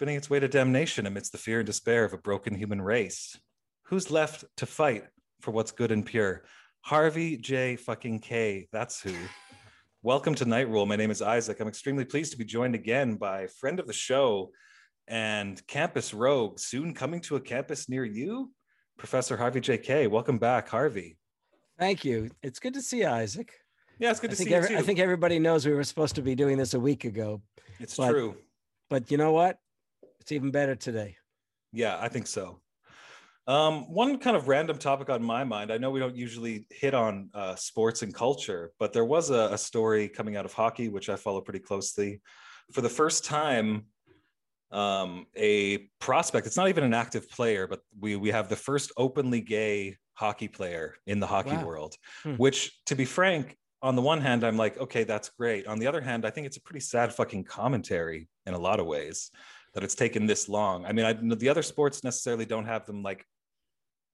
spinning its way to damnation amidst the fear and despair of a broken human race. Who's left to fight for what's good and pure? Harvey J. fucking Kaye. That's who. Welcome to Night Rule. My name is Isaac. I'm extremely pleased to be joined again by friend of the show and campus rogue, soon coming to a campus near you, Professor Harvey J. Kaye. Welcome back, Harvey. Thank you. It's good to see you, Isaac. Yeah, it's good I to see every- you I think everybody knows we were supposed to be doing this a week ago, it's but- true. but you know what? It's even better today. Yeah, I think so. Um, one kind of random topic on my mind. I know we don't usually hit on uh, sports and culture, but there was a, a story coming out of hockey, which I follow pretty closely. For the first time, um, a prospect. It's not even an active player, but we we have the first openly gay hockey player in the hockey Wow. world. Hmm. Which, to be frank, on the one hand, I'm like, okay, that's great. On the other hand, I think it's a pretty sad fucking commentary in a lot of ways that it's taken this long. I mean, I the other sports necessarily don't have them like,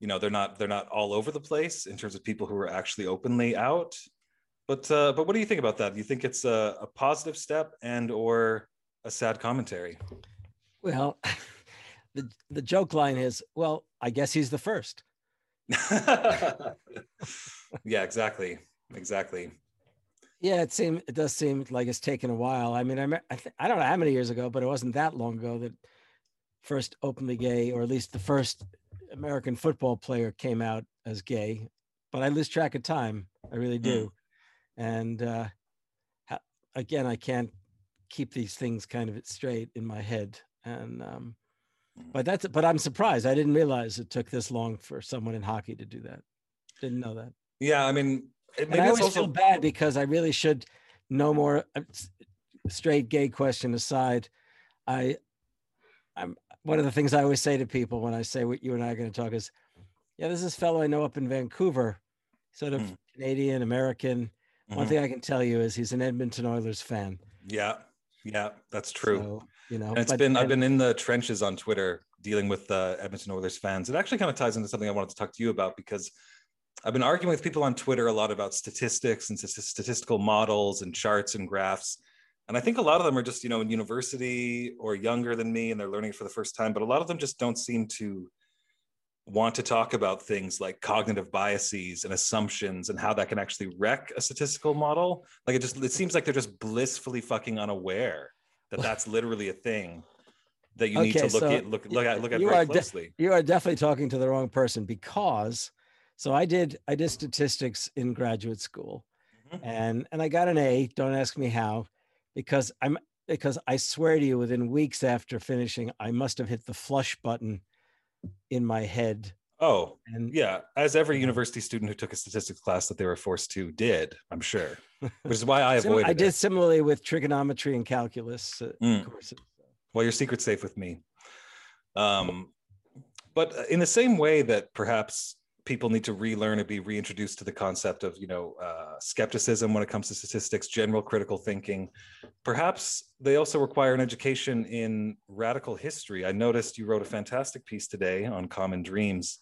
you know, they're not they're not all over the place in terms of people who are actually openly out. But uh, but what do you think about that? Do you think it's a, a positive step and or a sad commentary? Well, the the joke line is, well, I guess he's the first. yeah, exactly, exactly. Yeah, it seem it does seem like it's taken a while. I mean, I I, th- I don't know how many years ago, but it wasn't that long ago that first openly gay, or at least the first American football player came out as gay. But I lose track of time. I really do. And uh, again, I can't keep these things kind of straight in my head. And um, but that's but I'm surprised. I didn't realize it took this long for someone in hockey to do that. Didn't know that. Yeah, I mean, it, And maybe I always also feel bad because I really should know more. uh, Straight gay question aside, I, I'm one of the things I always say to people when I say what you and I are going to talk is, yeah, there's this fellow I know up in Vancouver, sort of Hmm. Canadian American. One Mhm. thing I can tell you is he's an Edmonton Oilers fan. yeah, yeah, that's true. So, you know, And it's been I've been in the trenches on Twitter dealing with uh, Edmonton Oilers fans. It actually kind of ties into something I wanted to talk to you about because I've been arguing with people on Twitter a lot about statistics and statistical models and charts and graphs. And I think a lot of them are just, you know, in university or younger than me and they're learning it for the first time, but a lot of them just don't seem to want to talk about things like cognitive biases and assumptions and how that can actually wreck a statistical model. Like it just it seems like they're just blissfully fucking unaware that that's literally a thing that you need to look so at look look at look at you very are de- you are definitely talking to the wrong person because so i did i did statistics in graduate school Mhm. and and i got an a don't ask me how because i'm because i swear to you within weeks after finishing i must have hit the flush button in my head Oh, and yeah. As every university student who took a statistics class that they were forced to did, I'm sure. Which is why I avoided i did it. similarly with trigonometry and calculus uh, Mm. courses Well, your secret's safe with me. Um, but in the same way that perhaps people need to relearn or be reintroduced to the concept of, you know, uh, skepticism when it comes to statistics, general critical thinking, perhaps they also require an education in radical history. I noticed you wrote a fantastic piece today on Common Dreams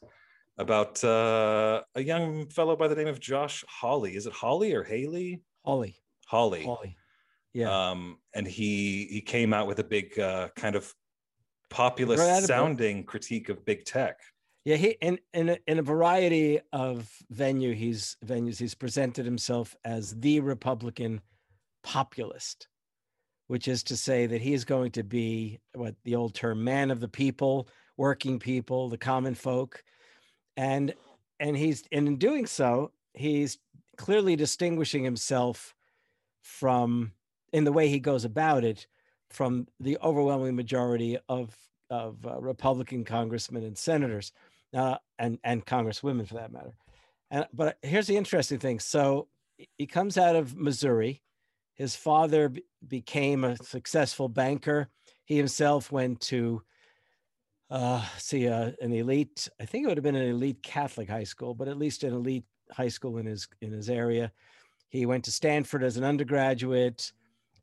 about uh, a young fellow by the name of Josh Hawley. Is it Hawley or Haley? holly Hawley. holly yeah Um, and he he came out with a big uh, kind of populist Right out of it. sounding critique of big tech. Yeah, he in in a, in a variety of venue he's venues he's presented himself as the Republican populist, which is to say that he is going to be what the old term man of the people, working people, the common folk, and and he's and in doing so he's clearly distinguishing himself from in the way he goes about it from the overwhelming majority of of uh, Republican congressmen and senators, uh, and and congresswomen for that matter. And but here's the interesting thing. So he- comes out of Missouri. His father be- became a successful banker. He himself went to uh, see uh, an elite. I think it would have been an elite Catholic high school, but at least an elite high school in his in his area. He went to Stanford as an undergraduate.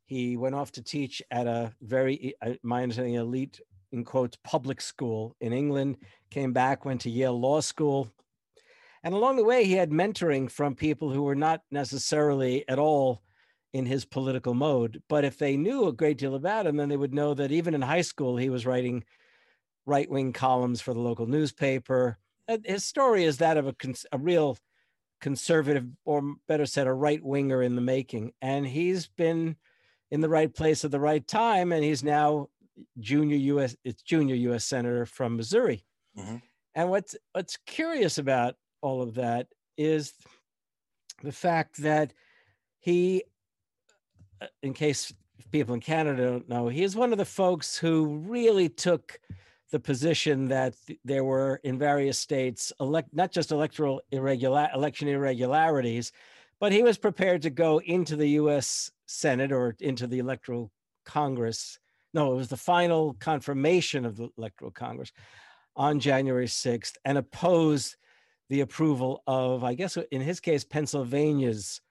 He went off to teach at a very, uh, my understanding, elite in quotes public school in England. Came back, went to Yale Law School, and along the way he had mentoring from people who were not necessarily at all in his political mode. But if they knew a great deal about him, then they would know that even in high school, he was writing right wing columns for the local newspaper. Uh, his story is that of a, a real conservative, or better said, a right winger in the making. And he's been in the right place at the right time. And he's now junior U.S. It's junior U.S. senator from Missouri. Mm-hmm. And what's what's curious about all of that is the fact that he, uh, in case people in Canada don't know, he is one of the folks who really took the position that there were in various states elect not just electoral irregular election irregularities, but he was prepared to go into the U.S. Senate or into the electoral Congress. No, it was the final confirmation of the electoral Congress on January 6th and opposed the approval of, I guess in his case, Pennsylvania's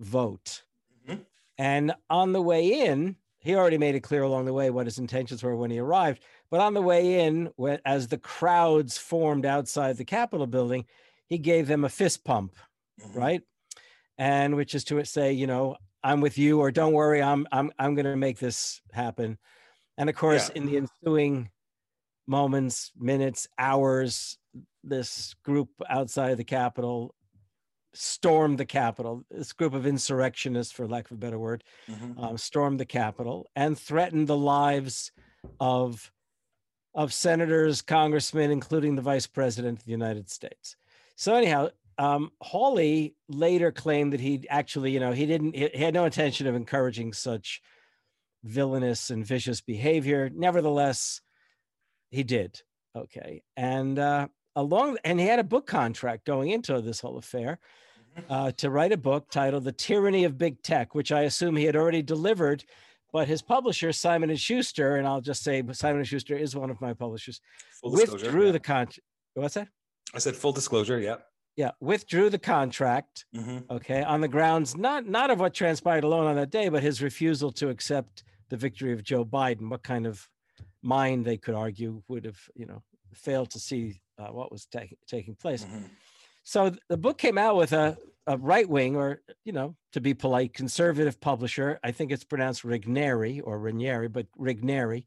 vote. Mm-hmm. And on the way in, he already made it clear along the way what his intentions were when he arrived. But on the way in, when, as the crowds formed outside the Capitol building, he gave them a fist pump, mm-hmm. right? And which is to say, you know, I'm with you, or don't worry, I'm I'm I'm going to make this happen. And of course, yeah. in the ensuing moments, minutes, hours, this group outside the Capitol stormed the Capitol. This group of insurrectionists, for lack of a better word, mm-hmm. um, stormed the Capitol and threatened the lives of of senators, congressmen, including the vice president of the United States. So anyhow, um, Hawley later claimed that he actually, you know, he didn't, he had no intention of encouraging such villainous and vicious behavior. Nevertheless, he did. Okay, and uh, along, and he had a book contract going into this whole affair mm-hmm. uh, to write a book titled "The Tyranny of Big Tech," which I assume he had already delivered but his publisher Simon and Schuster, and I'll just say Simon and Schuster is one of my publishers, withdrew yeah. the contract. What's that? I said full disclosure. Yeah. Yeah, withdrew the contract. Mm-hmm. Okay, on the grounds not not of what transpired alone on that day, but his refusal to accept the victory of Joe Biden. What kind of mind they could argue would have you know failed to see uh, what was ta- taking place. Mm-hmm. So the book came out with a a right wing or you know to be polite conservative publisher i think it's pronounced rigneri or ranieri but rigneri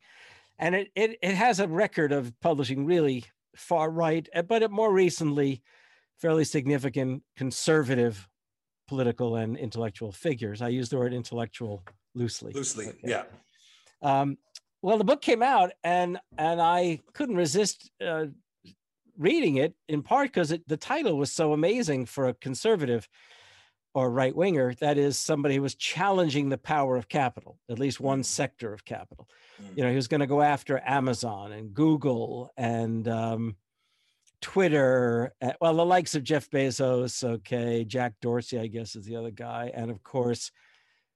and it, it it has a record of publishing really far right eh, but it more recently fairly significant conservative political and intellectual figures i use the word intellectual loosely loosely okay. yeah um, well the book came out and and i couldn't resist uh, reading it in part because the title was so amazing for a conservative or right winger. That is, somebody who was challenging the power of capital, at least one mm. sector of capital. Mm. You know, he was going to go after Amazon and Google and um, Twitter. Uh, well, the likes of Jeff Bezos, okay, Jack Dorsey, I guess, is the other guy, and of course,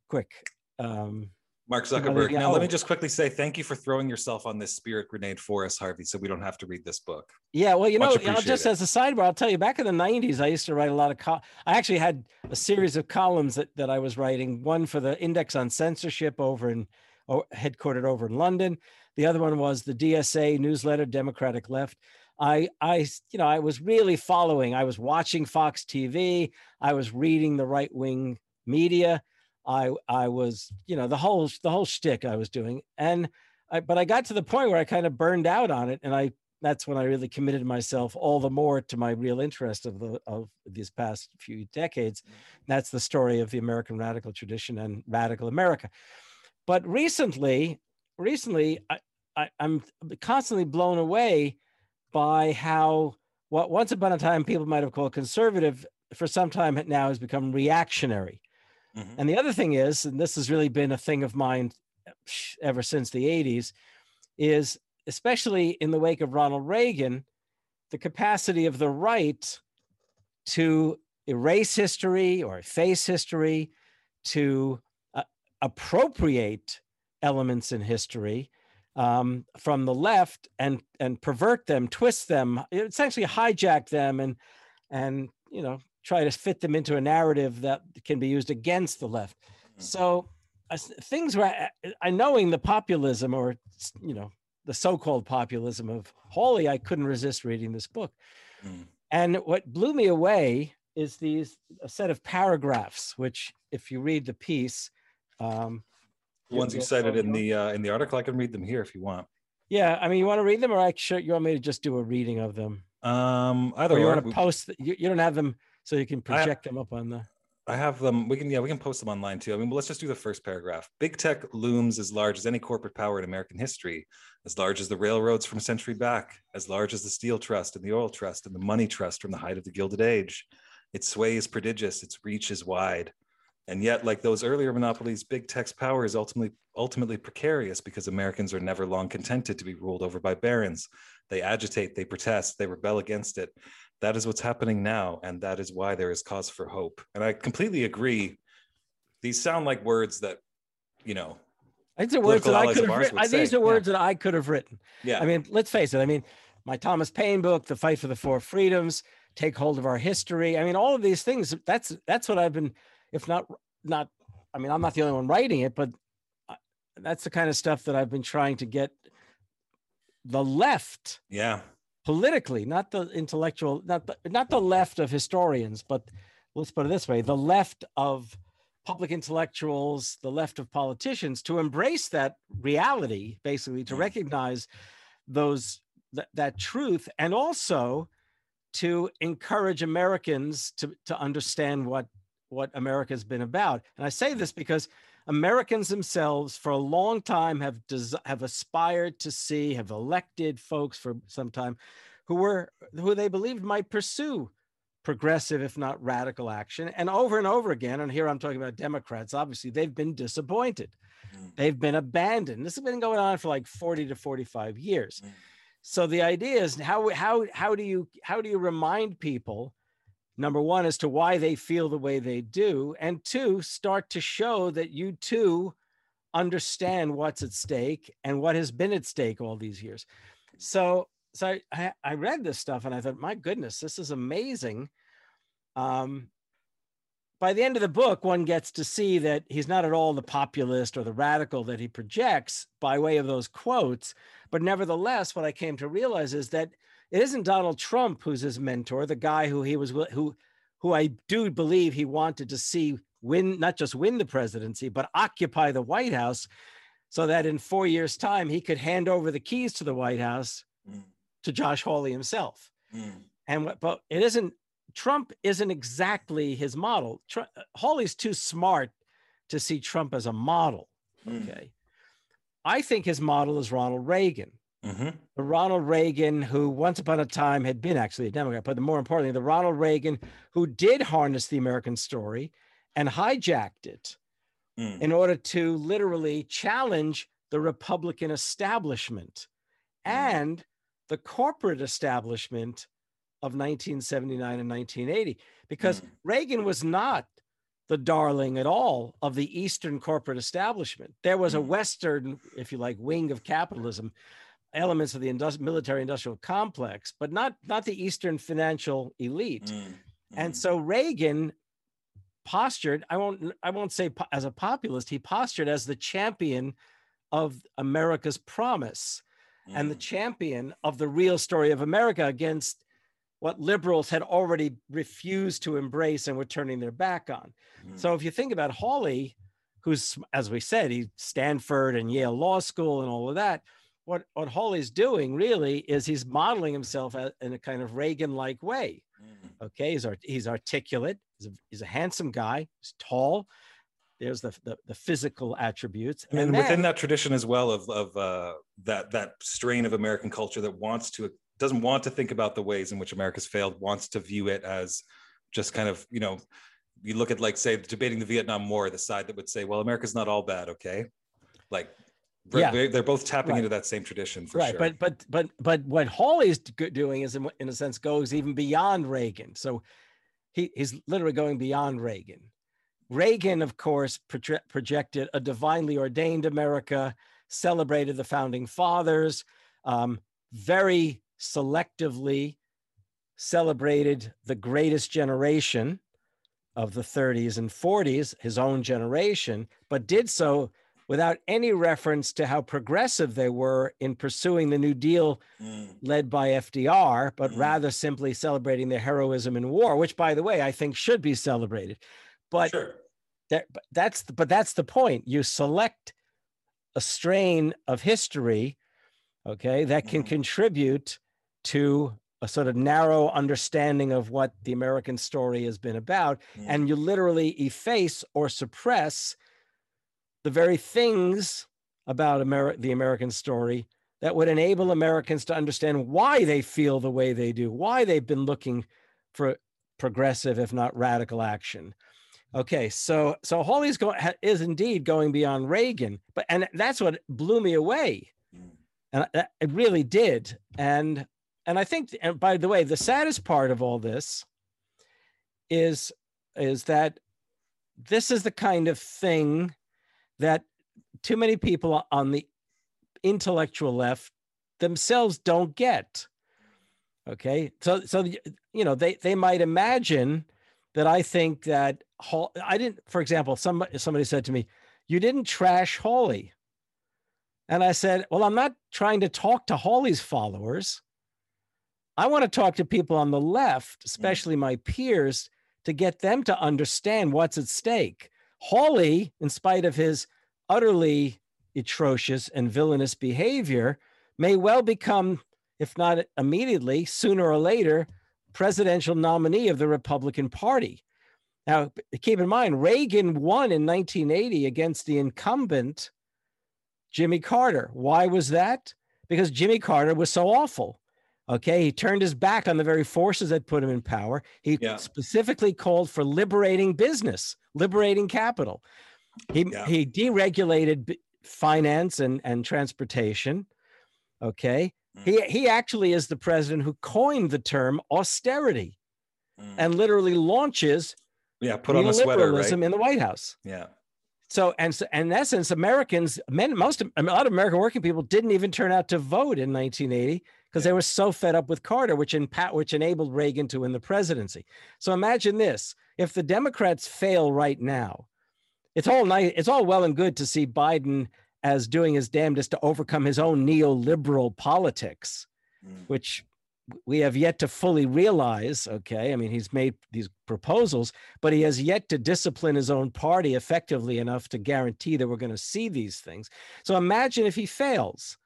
quick. Um, Mark Zuckerberg. Now, let me just quickly say thank you for throwing yourself on this spirit grenade for us, Harvey, so we don't have to read this book. Yeah, well, you Much know, know just as a sidebar, I'll tell you, back in the 90s, I used to write a lot of, I actually had a series of columns that, that I was writing, one for the Index on Censorship over in, oh, headquartered over in London. The other one was the DSA newsletter, Democratic Left. I, I, you know, I was really following. I was watching Fox TV. I was reading the right wing media I I was you know the whole the whole shtick I was doing, and I, but I got to the point where I kind of burned out on it, and I that's when I really committed myself all the more to my real interest of the of these past few decades. Mm-hmm. That's the story of the American radical tradition and radical America. But recently, recently I, I I'm constantly blown away by how what once upon a time people might have called conservative for some time now has become reactionary Mm-hmm. And the other thing is, and this has really been a thing of mine ever since the 80s, is especially in the wake of Ronald Reagan, the capacity of the right to erase history or efface history, to uh, appropriate elements in history um, from the left and and pervert them, twist them, essentially hijack them, and and you know try to fit them into a narrative that can be used against the left. Mm-hmm. So uh, things were, I knowing the populism or, you know, the so-called populism of Hawley, I couldn't resist reading this book. Mm. And what blew me away is these a set of paragraphs, which if you read the piece, Um, ones you cited in the uh, in the article, I can read them here if you want. Yeah, I mean, you want to read them, or I should, you want me to just do a reading of them? Um, either or you or. want to post? You, you don't have them, so you can project them up on the. I have them. We can, yeah, we can post them online too. I mean, let's just do the first paragraph. Big tech looms as large as any corporate power in American history, as large as the railroads from a century back, as large as the steel trust and the oil trust and the money trust from the height of the Gilded Age. Its sway is prodigious, its reach is wide. And yet, like those earlier monopolies, big tech's power is ultimately ultimately precarious because Americans are never long contented to be ruled over by barons. They agitate, they protest, they rebel against it that is what's happening now and that is why there is cause for hope and i completely agree these sound like words that you know these are words that i could have written. these are words yeah. that i could have written yeah i mean let's face it i mean my thomas paine book the fight for the four freedoms take hold of our history i mean all of these things that's that's what i've been if not not i mean i'm not the only one writing it but that's the kind of stuff that i've been trying to get the left yeah. politically, not the intellectual, not the, not the left of historians, but let's put it this way: the left of public intellectuals, the left of politicians, to embrace that reality, basically to recognize those that, that truth, and also to encourage Americans to to understand what what America's been about. And I say this because Americans themselves, for a long time, have des- have aspired to see, have elected folks for some time, who were who they believed might pursue progressive, if not radical, action. And over and over again, and here I'm talking about Democrats. Obviously, they've been disappointed. Mm. They've been abandoned. This has been going on for like 40 to 45 years. Mm. So the idea is how how how do you how do you remind people number one as to why they feel the way they do and two start to show that you too understand what's at stake and what has been at stake all these years so so i i read this stuff and i thought my goodness this is amazing um by the end of the book, one gets to see that he's not at all the populist or the radical that he projects by way of those quotes. But nevertheless, what I came to realize is that it isn't Donald Trump who's his mentor, the guy who he was who who I do believe he wanted to see win not just win the presidency but occupy the White House so that in 4 years time he could hand over the keys to the White House mm. to Josh Hawley himself. Mm. And but it isn't Trump isn't exactly his model. Trump, Hawley's too smart to see Trump as a model. Mm. Okay. I think his model is Ronald Reagan. Mm-hmm. The Ronald Reagan, who once upon a time had been actually a Democrat, but more importantly, the Ronald Reagan who did harness the American story and hijacked it mm. in order to literally challenge the Republican establishment mm. and the corporate establishment of 1979 and 1980. Because mm. Reagan was not the darling at all of the Eastern corporate establishment. There was a mm. Western, if you like, wing of capitalism elements of the industri- military industrial complex, but not not the Eastern financial elite. Mm, mm. And so Reagan postured. I won't I won't say po- as a populist. He postured as the champion of America's promise mm. and the mm. champion of the real story of America against what liberals had already refused to embrace and were turning their back on. So mm. if you think about Hawley, who's as we said, he Stanford and Yale Law School and all of that what what Hawley's doing really is he's modeling himself in a kind of Reagan-like way. Mm. Okay, he's art, he's articulate. He's a, he's a handsome guy. He's tall. There's the the, the physical attributes, and, and then, within that tradition as well of of uh, that that strain of American culture that wants to doesn't want to think about the ways in which America's failed, wants to view it as just kind of you know you look at like say debating the Vietnam War, the side that would say, well, America's not all bad, okay, like yeah. they're both tapping right. into that same tradition for right. sure. But but but but what Hall is doing is in, in a sense goes even beyond Reagan. So he, he's literally going beyond Reagan. Reagan, of course, proje- projected a divinely ordained America, celebrated the founding fathers, um, very selectively celebrated the greatest generation of the 30s and 40s, his own generation, but did so without any reference to how progressive they were in pursuing the New Deal mm. led by FDR, but mm. rather simply celebrating their heroism in war, which, by the way, I think should be celebrated. But sure. that, that's but that's the point. You select a strain of history, okay, that can mm-hmm. contribute to a sort of narrow understanding of what the American story has been about, and you literally efface or suppress the very things about the American story that would enable Americans to understand why they feel the way they do, why they've been looking for progressive, if not radical action. Okay, so so Hawley's going is indeed going beyond Reagan, but and that's what blew me away, and it really did. And and I think, and by the way, the saddest part of all this is is that this is the kind of thing that too many people on the intellectual left themselves don't get. Okay, so so you know they they might imagine that I think that Hall, I didn't. For example, somebody somebody said to me, "You didn't trash Hawley," and I said, "Well, I'm not trying to talk to Hawley's followers. I want to talk to people on the left, especially my peers, to get them to understand what's at stake." Hawley, in spite of his utterly atrocious and villainous behavior, may well become, if not immediately, sooner or later, presidential nominee of the Republican Party. Now, keep in mind, Reagan won in 1980 against the incumbent Jimmy Carter. Why was that? Because Jimmy Carter was so awful. Okay, he turned his back on the very forces that put him in power. He yeah. specifically called for liberating business, liberating capital. He yeah. he deregulated finance and and transportation. Okay, mm. he he actually is the president who coined the term austerity, mm. and literally launches yeah put on a sweater right? in the White House. Yeah. So and so, in essence, Americans, men, most a lot of American working people didn't even turn out to vote in 1980 because they were so fed up with Carter, which in which enabled Reagan to win the presidency. So imagine this: if the Democrats fail right now, it's all nice. It's all well and good to see Biden as doing his damnedest to overcome his own neoliberal politics, mm. which we have yet to fully realize. Okay. I mean, he's made these proposals, but he has yet to discipline his own party effectively enough to guarantee that we're going to see these things. So imagine if he fails.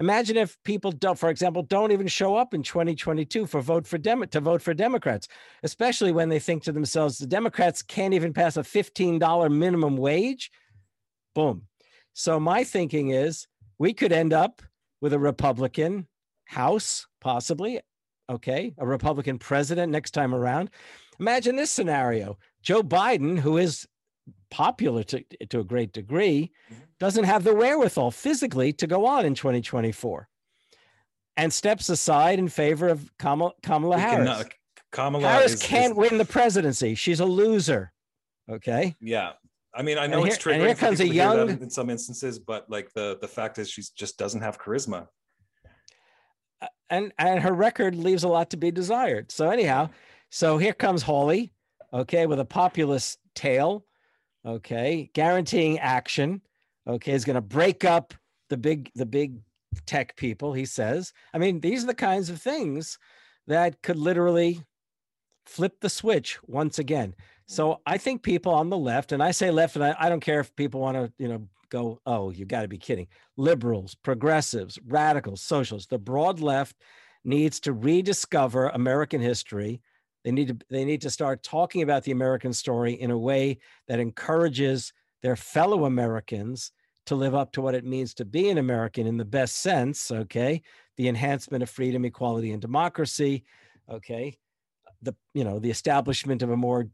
Imagine if people don't, for example, don't even show up in 2022 for vote for Dem- to vote for Democrats, especially when they think to themselves, the Democrats can't even pass a $15 minimum wage. Boom. So my thinking is we could end up with a Republican House, possibly. Okay. A Republican president next time around. Imagine this scenario Joe Biden, who is popular to, to a great degree, mm-hmm. doesn't have the wherewithal physically to go on in 2024 and steps aside in favor of Kamala, Kamala Harris. Cannot, Kamala Harris is, can't is, win the presidency. She's a loser. Okay. Yeah. I mean, I know here, it's triggering. And here comes a young in some instances, but like the the fact is, she just doesn't have charisma. Uh, and and her record leaves a lot to be desired. So anyhow, so here comes Hawley, okay, with a populist tale, okay, guaranteeing action. Okay, is going to break up the big the big tech people. He says. I mean, these are the kinds of things that could literally flip the switch once again. So I think people on the left, and I say left, and I, I don't care if people want to, you know, go, oh, you got to be kidding. Liberals, progressives, radicals, socialists, the broad left needs to rediscover American history they need to they need to start talking about the American story in a way that encourages their fellow Americans to live up to what it means to be an American in the best sense, okay? The enhancement of freedom, equality and democracy, okay? The you know, the establishment of a more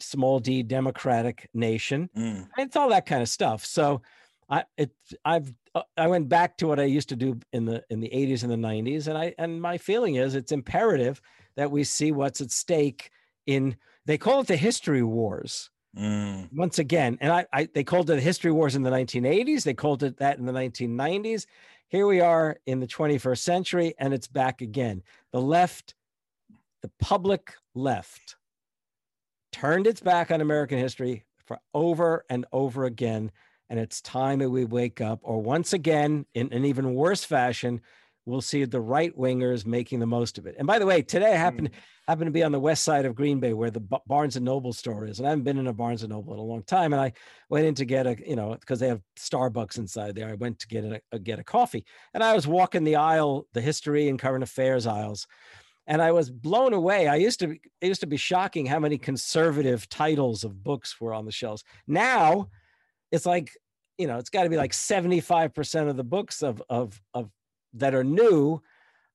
small d democratic nation. Mm. It's all that kind of stuff. So I it I've uh, I went back to what I used to do in the in the 80s and the 90s and I and my feeling is it's imperative that we see what's at stake in they call it the history wars. Mm. once again and I, I they called it the history wars in the 1980s they called it that in the 1990s here we are in the 21st century and it's back again. The left the public left turned its back on american history for over and over again and it's time that we wake up or once again in an even worse fashion we'll see the right wingers making the most of it. And by the way, today I happen mm. happen to be on the west side of Green Bay where the Barnes and Noble store is, and I haven't been in a Barnes and Noble in a long time. And I went in to get a, you know, because they have Starbucks inside there. I went to get a, a get a coffee, and I was walking the aisle, the history and current affairs aisles, and I was blown away. I used to it used to be shocking how many conservative titles of books were on the shelves. Now, it's like you know, it's got to be like 75% of the books of of of that are new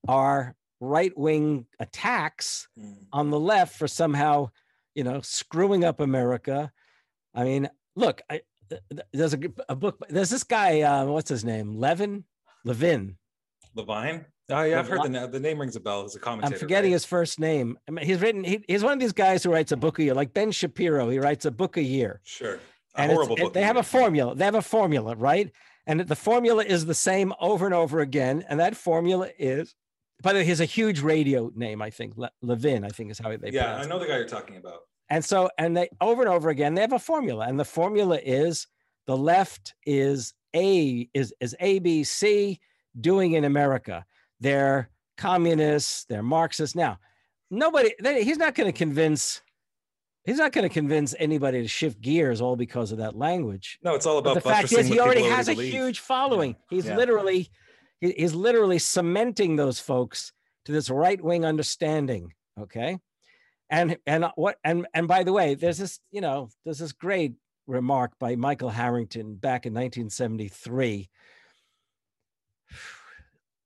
are right wing attacks mm. on the left for somehow, you know, screwing up America. I mean, look, I, there's a, a book. There's this guy. Uh, what's his name? Levin, Levin, Levine. Oh yeah, I've heard the, the name rings a bell as a commentator. I'm forgetting right? his first name. I mean, he's written. He, he's one of these guys who writes a book a year, like Ben Shapiro. He writes a book a year. Sure. A and horrible book. They have a formula. They have a formula, right? And the formula is the same over and over again. And that formula is, by the way, he has a huge radio name, I think. Le- Levin, I think is how they Yeah, I know the guy you're talking about. And so, and they over and over again, they have a formula. And the formula is the left is A, is, is ABC doing in America. They're communists, they're Marxists. Now, nobody, they, he's not going to convince He's not going to convince anybody to shift gears all because of that language. No, it's all about. But the fact is, he already has a believe. huge following. Yeah. He's yeah. literally, he's literally cementing those folks to this right wing understanding. Okay, and and what and and by the way, there's this you know there's this great remark by Michael Harrington back in 1973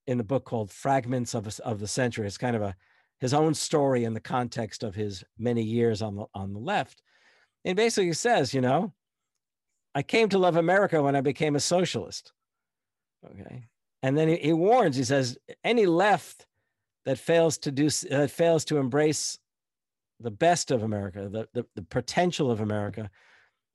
in the book called Fragments of of the Century. It's kind of a his own story in the context of his many years on the on the left. And basically says, you know, I came to love America when I became a socialist. Okay. And then he, he warns, he says, any left that fails to do that fails to embrace the best of America, the, the, the potential of America,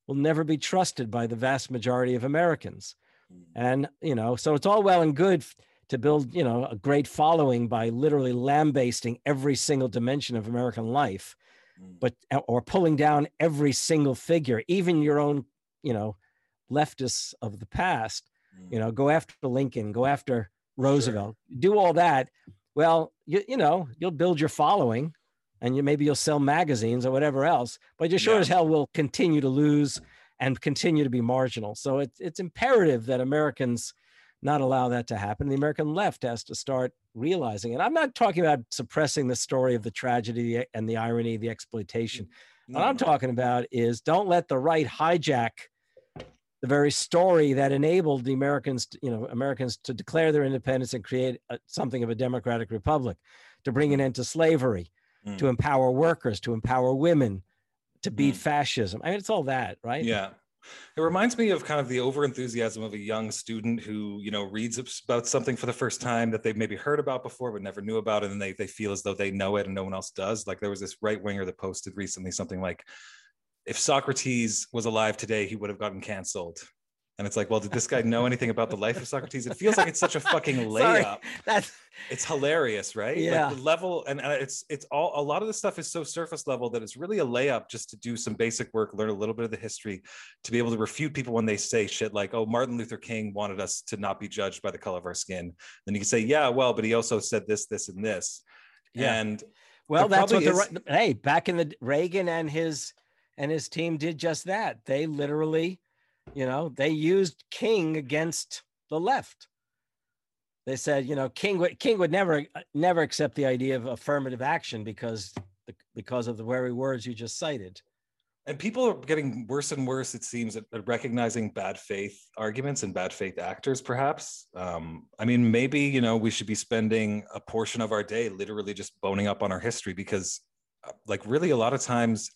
will never be trusted by the vast majority of Americans. Hmm. And, you know, so it's all well and good to build, you know, a great following by literally lambasting every single dimension of American life, mm. but uh, or pulling down every single figure, even your own, you know, leftists of the past. You mm. know, go after Lincoln, go after Roosevelt, sure. do all that. Well, you you know, you'll build your following, and you maybe you'll sell magazines or whatever else, but you sure yeah. as hell will continue to lose and continue to be marginal. So it's it's imperative that Americans not allow that to happen. The American left has to start realizing it. I'm not talking about suppressing the story of the tragedy and the irony, the exploitation. No, what I'm no. talking about is don't let the right hijack the very story that enabled the Americans, to, you know, Americans to declare their independence and create a, something of a democratic republic, to bring an end to slavery, mm. to empower workers, to empower women, to beat mm. fascism. I mean, it's all that, right? Yeah. It reminds me of kind of the over enthusiasm of a young student who, you know, reads about something for the first time that they've maybe heard about before but never knew about, and they they feel as though they know it and no one else does. Like there was this right winger that posted recently something like, "If Socrates was alive today, he would have gotten canceled." And it's like, well, did this guy know anything about the life of Socrates? It feels like it's such a fucking layup. That's it's hilarious, right? Yeah. Like the level, and, it's it's all a lot of the stuff is so surface level that it's really a layup just to do some basic work, learn a little bit of the history, to be able to refute people when they say shit like, "Oh, Martin Luther King wanted us to not be judged by the color of our skin." Then you can say, "Yeah, well, but he also said this, this, and this." Yeah. And well, that's what is, the hey back in the Reagan and his and his team did just that. They literally you know, they used King against the left. They said, you know, King would King would never never accept the idea of affirmative action because because of the very words you just cited. And people are getting worse and worse, it seems, at, at recognizing bad faith arguments and bad faith actors, perhaps. Um, I mean, maybe, you know, we should be spending a portion of our day literally just boning up on our history because, uh, like, really, a lot of times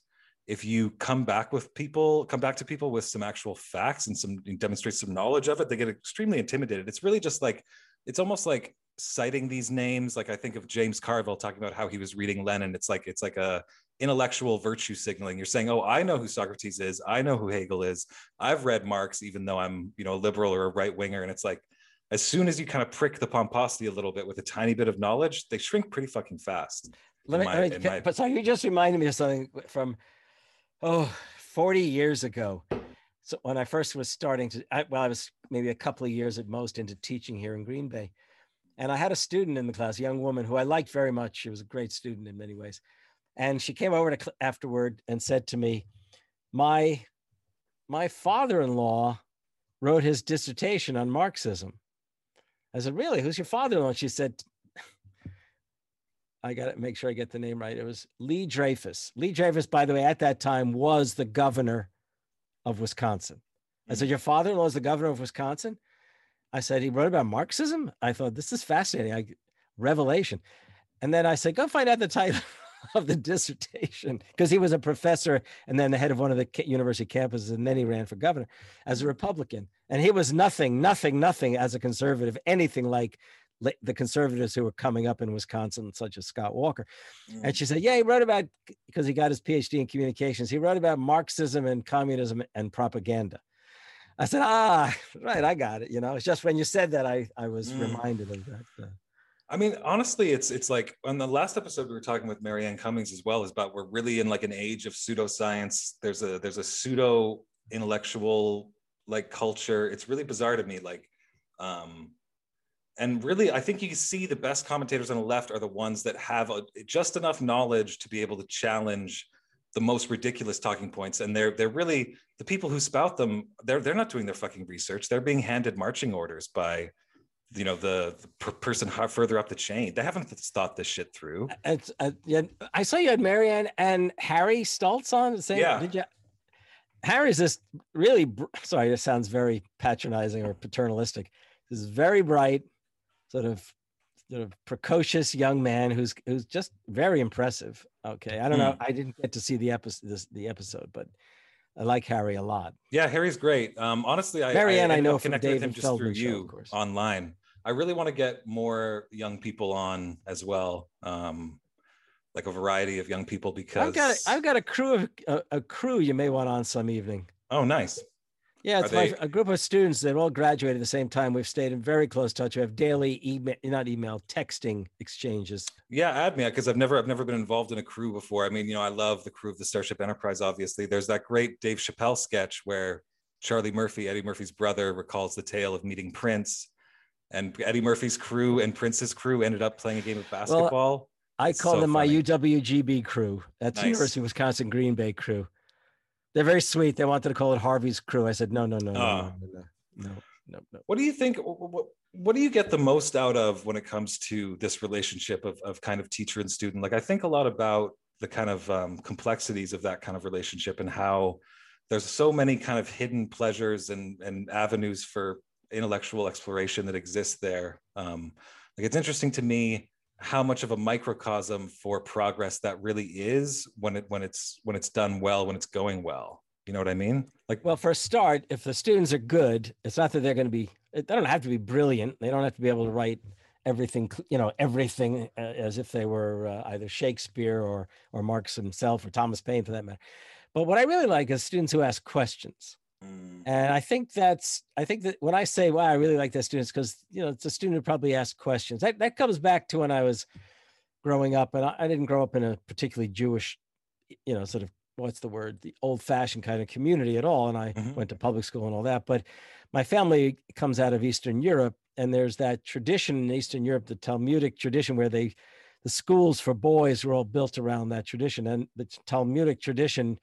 if you come back with people come back to people with some actual facts and some demonstrate some knowledge of it they get extremely intimidated. It's really just like it's almost like citing these names. Like i think of james carville talking about how he was reading lenin. It's like it's like a intellectual virtue signaling. You're saying oh i know who socrates is. I know who hegel is. I've read marx even though i'm you know a liberal or a right winger. And it's like as soon as you kind of prick the pomposity a little bit with a tiny bit of knowledge they shrink pretty fucking fast. Let me, my, let me my... but so you just reminded me of something from oh 40 years ago so when i first was starting to I, well i was maybe a couple of years at most into teaching here in green bay And I had a student in the class, a young woman who I liked very much. She was a great student in many ways. And she came over to afterward and said to me, "My my father-in-law wrote his dissertation on Marxism." I said, "Really? Who's your father-in-law?" She said, I got to make sure I get the name right. It was Lee Dreyfus. Lee Dreyfus, by the way, at that time was the governor of Wisconsin. I said, mm. Your father in law is the governor of Wisconsin? I said, He wrote about Marxism? I thought, This is fascinating. I, revelation. And then I said, Go find out the title of the dissertation because he was a professor and then the head of one of the university campuses. And then he ran for governor as a. Republican. And he was nothing, nothing, nothing as a conservative, anything like the conservatives who were coming up in Wisconsin, such as Scott Walker. Mm. And she said, Yeah, he wrote about, because he got his PhD in communications, he wrote about Marxism and communism and propaganda. I said, Ah, right, I got it. You know, it's just when you said that, I, I was mm. reminded of that. Uh, I mean, honestly, it's it's like on the last episode we were talking with Marianne Cummings as well, is about we're really in like an age of pseudoscience. There's a there's a pseudo intellectual like culture. It's really bizarre to me. Like, um, and really i think you see the best commentators on the left are the ones that have a, just enough knowledge to be able to challenge the most ridiculous talking points. And they're they're really the people who spout them they're they're not doing their fucking research. They're being handed marching orders by you know the, the person further up the chain. They haven't thought this shit through. It's, uh, yeah, i saw you had marianne and harry stultz on saying yeah. did you harry's this really sorry this sounds very patronizing or paternalistic. This is very bright sort of sort of precocious young man who's who's just very impressive. Okay, I don't know. I didn't get to see the episode this, the episode, but I like Harry a lot. Yeah, Harry's great. Um, honestly, I Marianne, I, I know connected with him just Feldman through you show, online. I really want to get more young people on as well. Um, like a variety of young people because I've got a, I've got a crew of a, a crew you may want on some evening. Oh, nice. Yeah, it's my, a group of students that all graduated at the same time. We've stayed in very close touch. We have daily email, not email, texting exchanges. Yeah, add me because I've never, I've never been involved in a crew before. I mean, you know, I love the crew of the Starship Enterprise. Obviously, there's that great Dave Chappelle sketch where Charlie Murphy, Eddie Murphy's brother, recalls the tale of meeting Prince, and Eddie Murphy's crew and Prince's crew ended up playing a game of basketball. Well, I call so them funny. my UWGB crew. That's nice. University of Wisconsin Green Bay crew. They're very sweet. They wanted to call it Harvey's Crew. I said, no, no, no, no, uh, no, no, no, no, no. What do you think? What, what do you get the most out of when it comes to this relationship of, of kind of teacher and student? Like, I think a lot about the kind of um, complexities of that kind of relationship and how there's so many kind of hidden pleasures and, and avenues for intellectual exploration that exist there. Um, like, it's interesting to me how much of a microcosm for progress that really is when it when it's when it's done well when it's going well. You know what i mean? Like well for a start if the students are good it's not that they're going to be they don't have to be brilliant. They don't have to be able to write everything you know everything uh, as if they were uh, either shakespeare or or marx himself or thomas paine for that matter. But what i really like is students who ask questions Mm. And I think that's, I think that when I say, wow, I really like that students, because, you know, it's a student who probably asks questions. That, that comes back to when I was growing up, and I, I didn't grow up in a particularly Jewish, you know, sort of, what's the word, the old fashioned kind of community at all. And I mm-hmm. went to public school and all that. But my family comes out of Eastern Europe, and there's that tradition in Eastern Europe, the Talmudic tradition, where they, the schools for boys were all built around that tradition. And the Talmudic tradition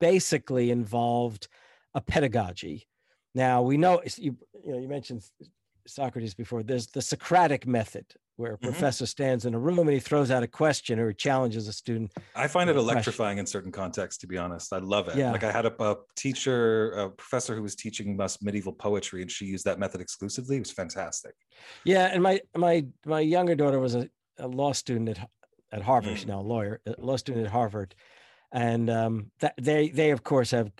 basically involved a pedagogy. Now we know you, you know you mentioned Socrates before. There's the Socratic method where a mm-hmm. professor stands in a room and he throws out a question or he challenges a student. I find it electrifying question. in certain contexts, to be honest. I love it. Yeah. Like I had a, a, teacher, a professor who was teaching us medieval poetry, and she used that method exclusively. It was fantastic. Yeah, and my my my younger daughter was a, a law student at at Harvard. Mm. She's now a lawyer, a law student at Harvard, and um, that they they of course have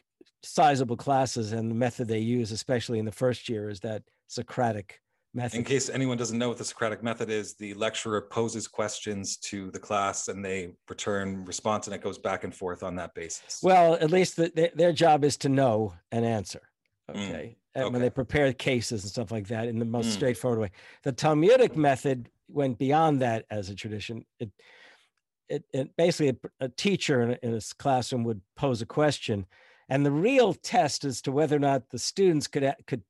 sizable classes and the method they use especially in the first year is that socratic method. in case anyone doesn't know what the socratic method is the lecturer poses questions to the class and they return response and it goes back and forth on that basis. Well at least the, their job is to know and answer okay, mm, okay. when they prepare cases and stuff like that in the most mm. straightforward way. The talmudic method went beyond that as a tradition. It it, it basically a, a teacher in a, in a classroom would pose a question and the real test as to whether or not the students could could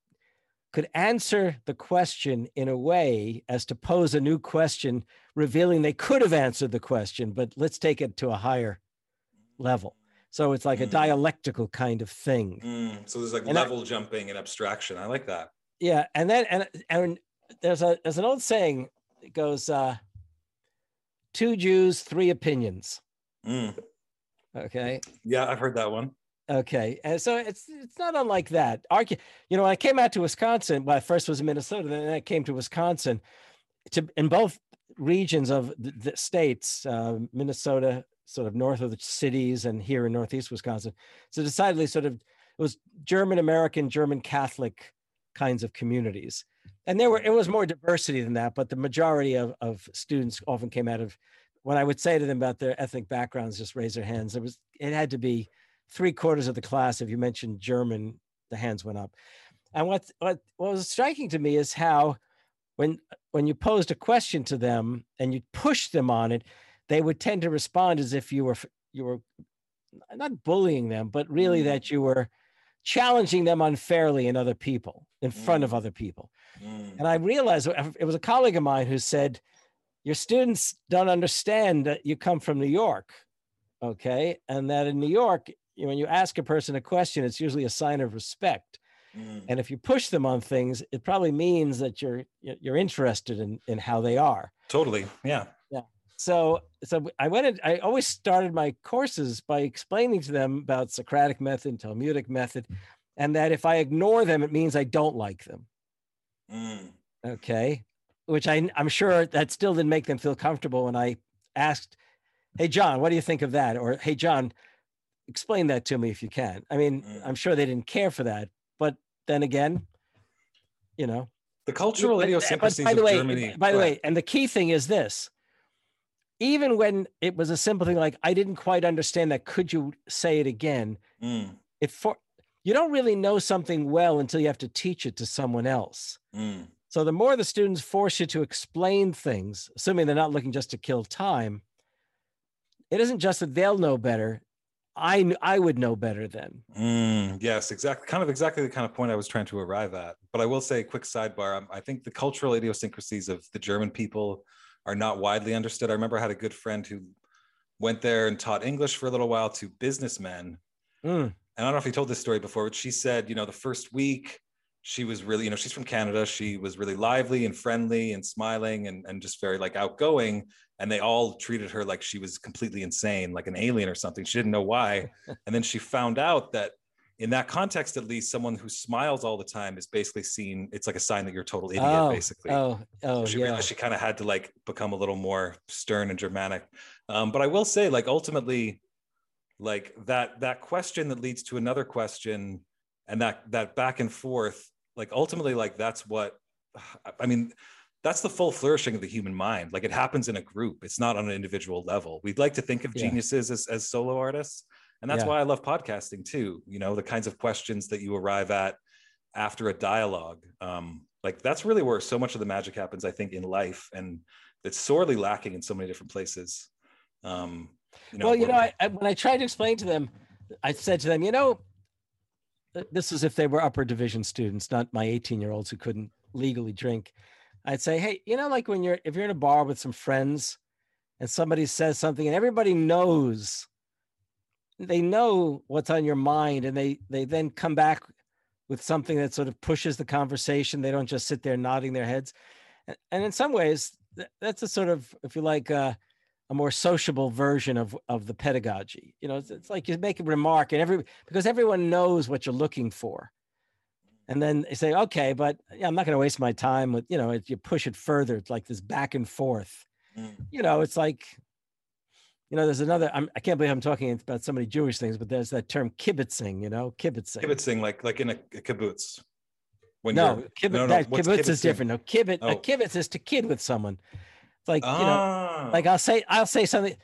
could answer the question in a way as to pose a new question, revealing they could have answered the question, but let's take it to a higher level. So it's like mm. a dialectical kind of thing. Mm. So there's like and level I, jumping and abstraction. I like that. Yeah, and then and and there's a there's an old saying. It goes, uh, two Jews, three opinions. Mm. Okay. Yeah, I've heard that one. Okay, and so it's it's not unlike that. Argue, you know, when I came out to Wisconsin, well, I first was in Minnesota, then I came to Wisconsin. To in both regions of the, the states, uh, Minnesota, sort of north of the cities, and here in Northeast Wisconsin, so decidedly sort of it was German American, German Catholic kinds of communities, and there were it was more diversity than that, but the majority of of students often came out of. When I would say to them about their ethnic backgrounds, just raise their hands. It was it had to be three quarters of the class, if you mentioned German, the hands went up. And what, what, what was striking to me is how when, when you posed a question to them and you pushed them on it, they would tend to respond as if you were, you were not bullying them, but really mm. that you were challenging them unfairly in other people, in front of mm. other people. Mm. And I realized it was a colleague of mine who said, Your students don't understand that you come from New York. Okay. And that in New York, you know, when you ask a person a question, it's usually a sign of respect. Mm. And if you push them on things, it probably means that you're you're interested in in how they are. Totally. Yeah. Yeah. So so I went in, I always started my courses by explaining to them about Socratic method, and Talmudic method, and that if I ignore them, it means I don't like them. Mm. Okay. Which I I'm sure that still didn't make them feel comfortable when I asked, Hey John, what do you think of that? Or hey John, explain that to me if you can. I mean, mm. I'm sure they didn't care for that, but then again, you know, the cultural idiosyncrasies by the way, Germany. By the way, and the key thing is this: even when it was a simple thing like I didn't quite understand that, could you say it again? Mm. It for you don't really know something well until you have to teach it to someone else. Mm. So the more the students force you to explain things, assuming they're not looking just to kill time, it isn't just that they'll know better; I I would know better then. Mm, yes, exactly. Kind of exactly the kind of point I was trying to arrive at. But I will say, quick sidebar. I think the cultural idiosyncrasies of the German people are not widely understood. I remember I had a good friend who went there and taught English for a little while to businessmen. Mm. And I don't know if he told this story before, but she said, you know, the first week she was really, you know, she's from Canada. She was really lively and friendly and smiling and, and just very like outgoing. And they all treated her like she was completely insane, like an alien or something. She didn't know why. and then she found out that in that context, at least, someone who smiles all the time is basically seen. It's like a sign that you're a total idiot, oh, basically. Oh, oh, so she yeah. realized she kind of had to like become a little more stern and dramatic. Um, but I will say, like, ultimately, like that that question that leads to another question and that that back and forth like ultimately like that's what i mean that's the full flourishing of the human mind like it happens in a group it's not on an individual level we'd like to think of yeah. geniuses as, as solo artists and that's yeah. why i love podcasting too you know the kinds of questions that you arrive at after a dialogue um, like that's really where so much of the magic happens i think in life and it's sorely lacking in so many different places um, you know, well you know I, I, when i tried to explain to them i said to them you know this is if they were upper division students, not my 18 year olds who couldn't legally drink. I'd say, hey, you know, like when you're if you're in a bar with some friends and somebody says something and everybody knows they know what's on your mind and they they then come back with something that sort of pushes the conversation. They don't just sit there nodding their heads. And, and in some ways, that's a sort of, if you like, uh, a more sociable version of of the pedagogy. You know, it's, it's like you make a remark and every because everyone knows what you're looking for. And then they say, okay, but yeah, I'm not going to waste my time with, you know, you push it further. It's like this back and forth. Mm. You know, it's like, you know, there's another, I'm, I can not believe I'm talking about so many Jewish things, but there's that term kibitzing, you know, kibitzing. Kibitzing, like like in a, a kibbutz. When no, no, no, that, kibbutz is different. No, kibitz, oh. a kibbutz is to kid with someone. It's like ah. you know, like I'll say I'll say something.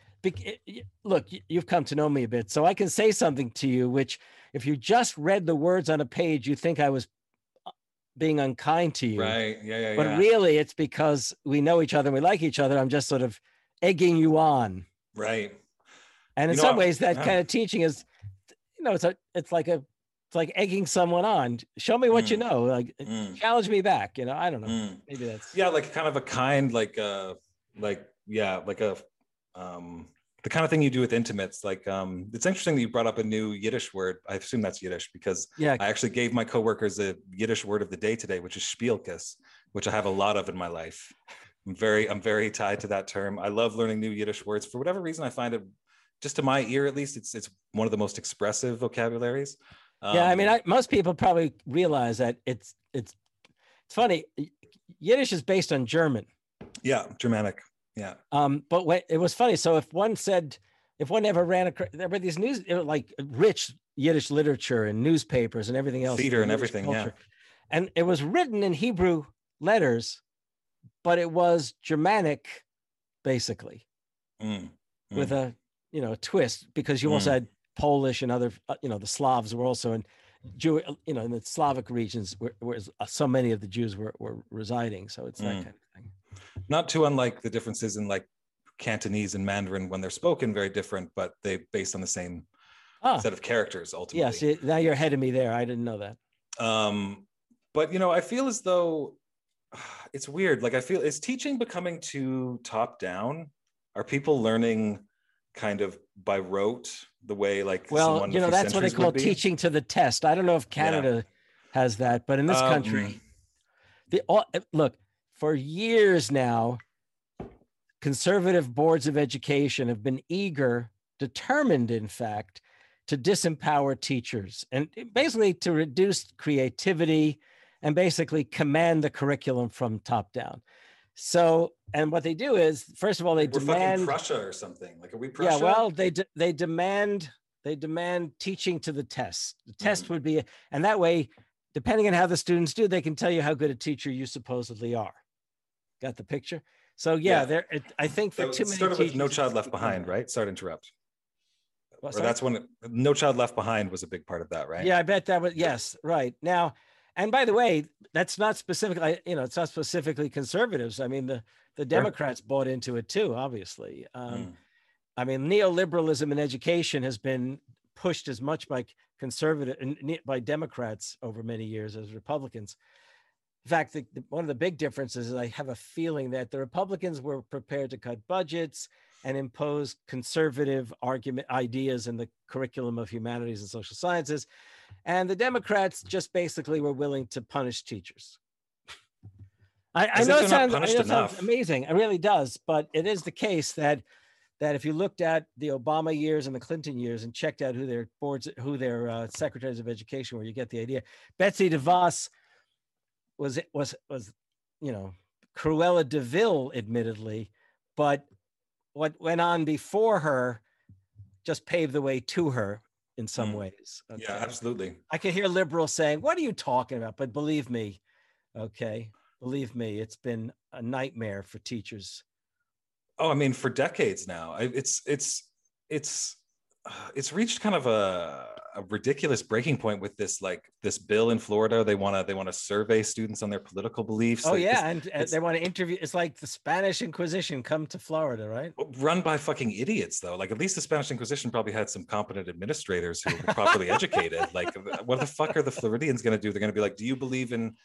Look, you've come to know me a bit, so I can say something to you which, if you just read the words on a page, you think I was uh, being unkind to you. Right. Yeah. Yeah. But yeah. really, it's because we know each other and we like each other. I'm just sort of egging you on. Right. And in you some ways, that yeah. kind of teaching is, you know, it's a it's like a it's like egging someone on. Show me what you Mm. know. Like Mm. challenge me back. You know, I don't know. Mm. Maybe that's yeah like kind of a kind like uh like yeah like a um the kind of thing you do with intimates like um it's interesting that you brought up a new yiddish word i assume that's yiddish because yeah. i actually gave my coworkers a yiddish word of the day today which is shpilkes which i have a lot of in my life i'm very i'm very tied to that term i love learning new yiddish words for whatever reason i find it just to my ear at least it's it's one of the most expressive vocabularies yeah. I mean, Um, I, most people probably realize that it's it's it's funny. Yiddish is based on German. Yeah germanic yeah Um, but when, it was funny. So if one said, if one ever ran across, there were these news, like rich Yiddish literature and newspapers and everything else. Theater and Yiddish everything, yeah. And it was written in Hebrew letters, but it was Germanic, basically, Mm, with a you know twist because you also Mm. had Polish and other, uh, you know, the Slavs were also in Jew, you know, in the Slavic regions where, where so many of the Jews were, were residing. So it's that Mm. kind of. Not too unlike the differences in like Cantonese and Mandarin when they're spoken, very different, but they based on the same Ah, set of characters ultimately. yeah. See, now you're ahead of me there. I didn't know that. Um, but you know, I feel as though it's weird. Like I feel is teaching becoming too top down? Are people learning kind of by rote the way like Well, you know, that's what they call teaching to the test. I don't know if Canada has that, but in this Um, country, the all, look for years now, conservative boards of education have been eager, determined, in fact, to disempower teachers and basically to reduce creativity and basically command the curriculum from top down. So, and what they do is, first of all, they We're demand Prussia or something. Like are we Prussia? yeah, well, they de- they demand they demand teaching to the test. The test Mm-hmm. would be, and that way, depending on how the students do, they can tell you how good a teacher you supposedly are. Got the picture? So yeah, Yeah. there. It, I think for That too many started with teachers, No Child Left Behind, right? Sorry to interrupt. Or sorry? that's when No Child Left Behind was a big part of that, right? Yeah, I bet that was yes, right now. And by the way, that's not specifically, you know, it's not specifically conservatives. I mean, the the Democrats bought into it too, obviously. Um, Mm. I mean, neoliberalism in education has been pushed as much by conservative by Democrats over many years as Republicans. In fact, the, the- one of the big differences is I have a feeling that the Republicans were prepared to cut budgets and impose conservative argument ideas in the curriculum of humanities and social sciences, and the Democrats just basically were willing to punish teachers. I, I know it sounds, I know it sounds amazing. It really does, but it is the case that that if you looked at the Obama years and the Clinton years and checked out who their boards, who their uh, secretaries of education were, you get the idea. Betsy DeVos was was was, you know, Cruella de Vil, admittedly, but what went on before her just paved the way to her in some Mm. ways. Yeah, absolutely. I could hear liberals saying, "What are you talking about?" But believe me, okay, believe me, it's been a nightmare for teachers. Oh, I mean, for decades now, I, it's it's it's it's reached kind of a, a ridiculous breaking point with this like this bill in Florida. They want to they want to survey students on their political beliefs. Oh like, yeah, and, and they want to interview. It's like the Spanish Inquisition come to Florida, right? Oh, run by fucking idiots though. Like at least the Spanish Inquisition probably had some competent administrators who were properly educated. Like what the fuck are the Floridians going to do? They're going to be like, do you believe in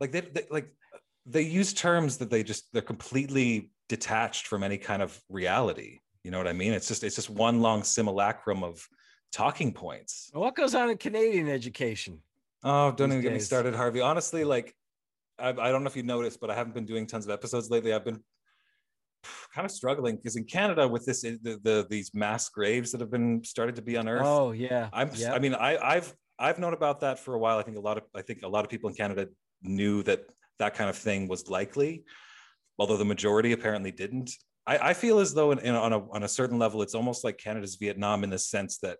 like they, they like they use terms that they just they're completely detached from any kind of reality. You know what I mean? It's just it's just one long simulacrum of talking points. What goes on in Canadian education? Oh, don't even get me started, Harvey. Honestly, like I, I don't know if you noticed, but I haven't been doing tons of episodes lately. I've been kind of struggling because in Canada with this the, the these mass graves that have been started to be unearthed. Oh yeah, I'm yeah. I mean I I've I've known about that for a while. I think a lot of I think a lot of people in Canada knew that that kind of thing was likely, although the majority apparently didn't. I, I feel as though in, in, on a on a certain level, it's almost like Canada's Vietnam in the sense that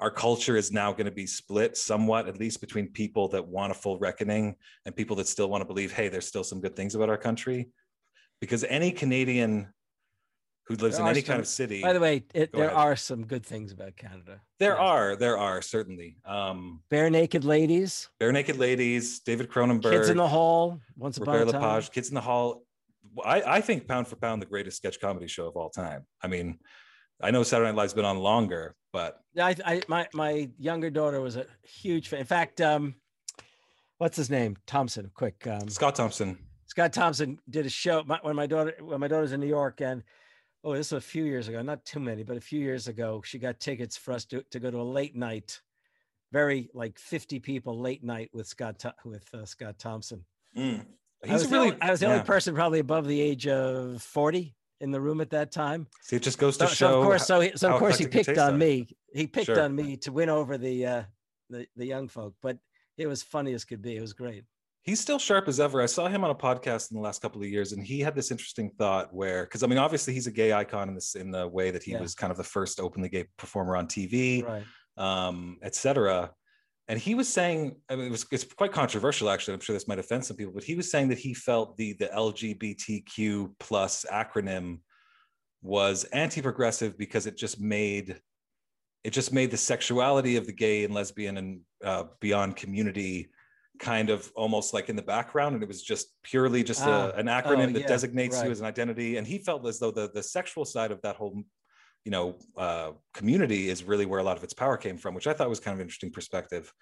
our culture is now going to be split somewhat, at least between people that want a full reckoning and people that still want to believe, hey, there's still some good things about our country. Because any Canadian who lives There in any some- kind of city, By the way, it, there ahead. are some good things about Canada. there Yes. are, there are certainly. Um, barenaked ladies, Barenaked Ladies, David Cronenberg, kids in the hall. Once upon Robert a time. Lepage, Kids in the Hall. I, I think pound for pound the greatest sketch comedy show of all time. I mean, I know Saturday Night Live's been on longer, but I, I my my younger daughter was a huge fan. In fact, um, what's his name? Thompson. Quick, um, Scott Thompson. Scott Thompson did a show my, when my daughter when my daughter's in New York, and oh, this was a few years ago, not too many, but a few years ago, she got tickets for us to, to go to a late night, very like fifty people late night with Scott with uh, Scott Thompson. Mm. I was, really, only, I was the yeah. only person probably above the age of forty in the room at that time. See, it just goes to so, show. So of course, so, he, so of course he picked on that. me. He picked Sure. on me to win over the uh, the the young folk, but it was funny as could be. It was great. He's still sharp as ever. I saw him on a podcast in the last couple of years, and he had this interesting thought where, because I mean, obviously he's a gay icon in this in the way that he Yeah. was kind of the first openly gay performer on TV. Right. um, etc. And he was saying, I mean, it was it's quite controversial actually. I'm sure this might offend some people, but he was saying that he felt the the LGBTQ plus acronym was anti-progressive because it just made it just made the sexuality of the gay and lesbian and uh, beyond community kind of almost like in the background and it was just purely just Ah, a, an acronym oh, that yeah, designates right. you as an identity and he felt as though the the sexual side of that whole you know uh, community is really where a lot of its power came from which i thought was kind of an interesting perspective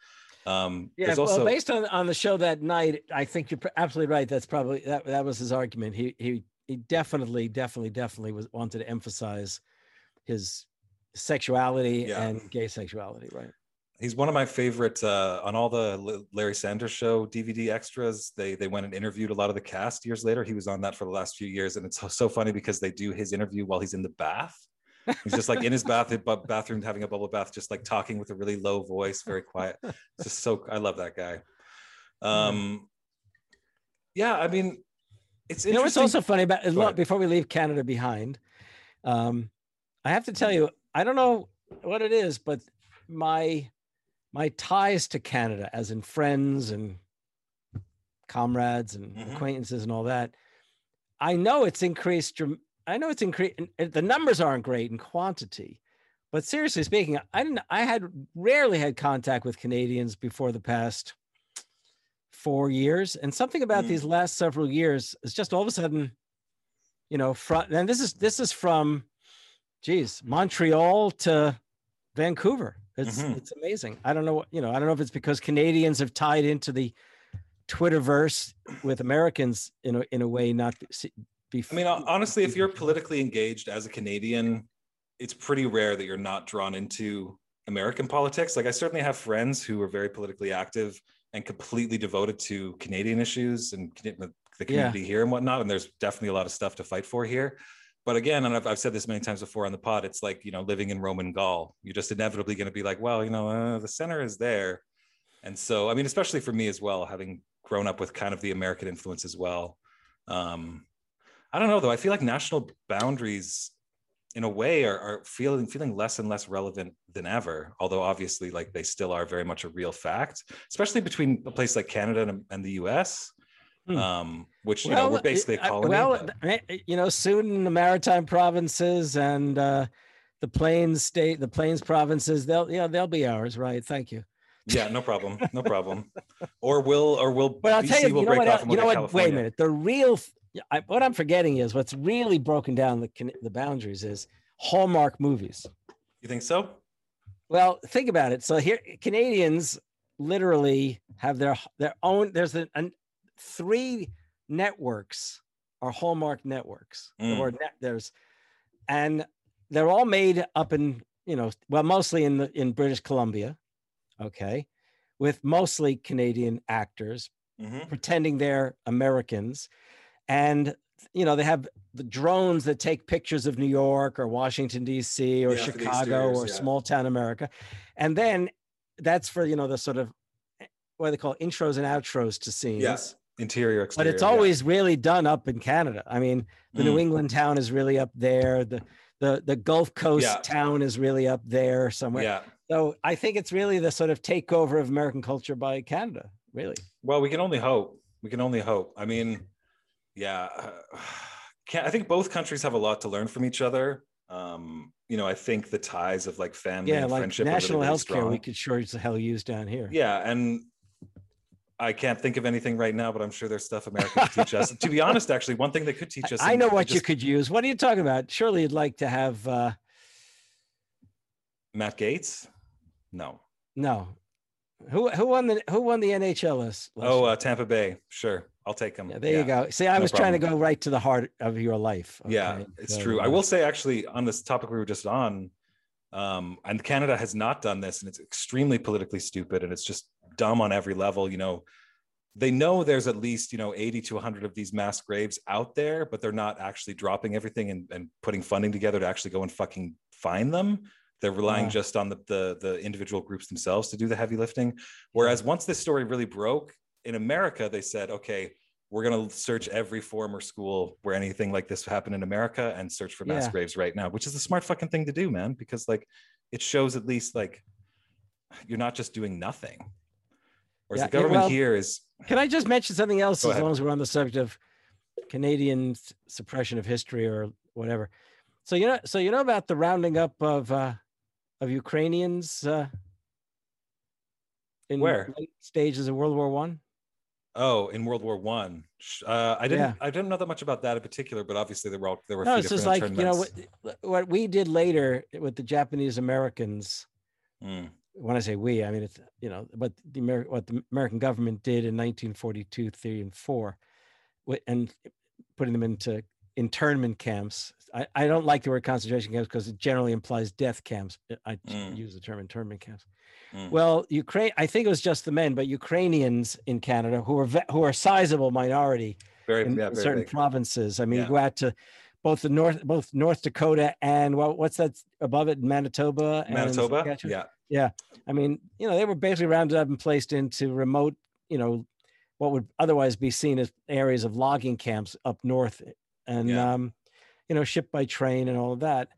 um Yeah. there's Well, also based on on the show that night, I think you're absolutely right. That's probably that that was his argument. He he he definitely definitely definitely was wanted to emphasize his sexuality Yeah. and gay sexuality. Right. he's one of my favorite uh, on all the Larry Sanders show DVD extras. They they went and interviewed a lot of the cast years later. He was on that for the last few years, and it's so funny because they do his interview while he's in the bath. He's just like in his bath bathroom having a bubble bath, just like talking with a really low voice, very quiet. It's just so I love that guy. Um, yeah, I mean, it's You know what's interesting. also funny about ahead. before we leave Canada behind, um, I have to tell you, I don't know what it is, but my my ties to Canada, as in friends and comrades and Mhm. acquaintances and all that, I know it's increased. I know it's increased. The numbers aren't great in quantity, but seriously speaking, I didn't. I had rarely had contact with Canadians before the past four years, and something about Mm. these last several years is just all of a sudden, you know, from and this is this is from, geez, Montreal to Vancouver. It's Mhm. it's amazing. I don't know, what you know, I don't know if it's because Canadians have tied into the Twitterverse with Americans in a in a way not I mean, honestly, if you're politically engaged as a Canadian, it's pretty rare that you're not drawn into American politics. Like, I certainly have friends who are very politically active and completely devoted to Canadian issues and the the Yeah. community here and whatnot. And there's definitely a lot of stuff to fight for here. But again, and I've, I've said this many times before on the pod, it's like, you know, living in Roman Gaul. You're just inevitably going to be like, well, you know, uh, the center is there. And so, I mean, especially for me as well, having grown up with kind of the American influence as well. Um, I don't know though. I feel like national boundaries, in a way, are, are feeling feeling less and less relevant than ever. Although obviously, like they still are very much a real fact, especially between a place like Canada and, and the U.S., Hmm. um, which you know we're basically a colony. well, but- eh, you know, soon the maritime provinces and uh, the plains state, the plains provinces, they'll yeah, they'll be ours, right? Thank you. yeah, no problem, no problem. Or will or will But I'll BC tell you, you know break what? off el- and You know what? Wait a minute. The real, th- I, what I'm forgetting is what's really broken down the the boundaries is Hallmark movies. You think so? Well, think about it. So here, Canadians literally have their their own. There's an, an three networks are Hallmark networks, Mm. or net, there's, and they're all made up in you know well mostly in the in British Columbia, okay, with mostly Canadian actors Mhm. pretending they're Americans. And, you know, they have the drones that take pictures of New York or Washington, D.C. or Yeah, Chicago or yeah. small town America. And then that's for, you know, the sort of eh, what they call intros and outros to scenes. Yes. Interior, But exterior. it's yeah. always really done up in Canada. I mean, the New Mm. England town is really up there. The the the Gulf Coast Yeah. town is really up there somewhere. Yeah. So I think it's really the sort of takeover of American culture by Canada, really. Well, we can only hope. We can only hope. I mean, yeah, I think both countries have a lot to learn from each other. Um, you know, I think the ties of like family Yeah, and like friendship national are really, really health care, we could sure as hell use down here. Yeah, and I can't think of anything right now, but I'm sure there's stuff America could teach us. To be honest, actually, one thing they could teach us. I know what you could use. What are you talking about? Surely you'd like to have uh, Matt Gaetz? No. No. Who who won the who won the NHL last Oh, uh, Tampa Bay. Sure, I'll take them. yeah, there you go. See, I no was trying to go right to the heart of your life. Yeah, it's So, true. I will say, actually, on this topic we were just on, um, and Canada has not done this, and it's extremely politically stupid, and it's just dumb on every level. You know, they know there's at least you know 80 to 100 of these mass graves out there, but they're not actually dropping everything and, and putting funding together to actually go and fucking find them. They're relying Yeah. just on the, the the individual groups themselves to do the heavy lifting. Whereas once this story really broke in America, they said, okay, we're going to search every former school where anything like this happened in America and search for mass Yeah. graves right now, which is the smart fucking thing to do, man, because like it shows at least like you're not just doing nothing. Whereas Yeah, the government well- here is, Can I just mention something else as ahead. long as we're on the subject of Canadian suppression of history or whatever? So you know, so you know about the rounding up of uh, of Ukrainians uh, in Where? late stages of World War One. Oh, in World War One. Uh, I didn't, I didn't know that much about that in particular, but obviously there were all, there were. No, just different like you know what, what we did later with the Japanese Americans. Mm, When I say we, I mean it's you know what the Ameri- what the American government did in 1942, three and four, and putting them into internment camps. I, I don't like the word concentration camps because it generally implies death camps. I Mm. use the term internment camps. Mm. Well, Ukraine, I think it was just the men, but Ukrainians in Canada who are who are a sizable minority very, in, yeah, very certain big. provinces. I mean, Yeah. you go out to both the north, both North Dakota and what, what's that above it, Manitoba? and Manitoba. Saskatchewan? Yeah. I mean, you know, they were basically rounded up and placed into remote, you know, what would otherwise be seen as areas of logging camps up north, and Yeah. um, you know, shipped by train and all of that.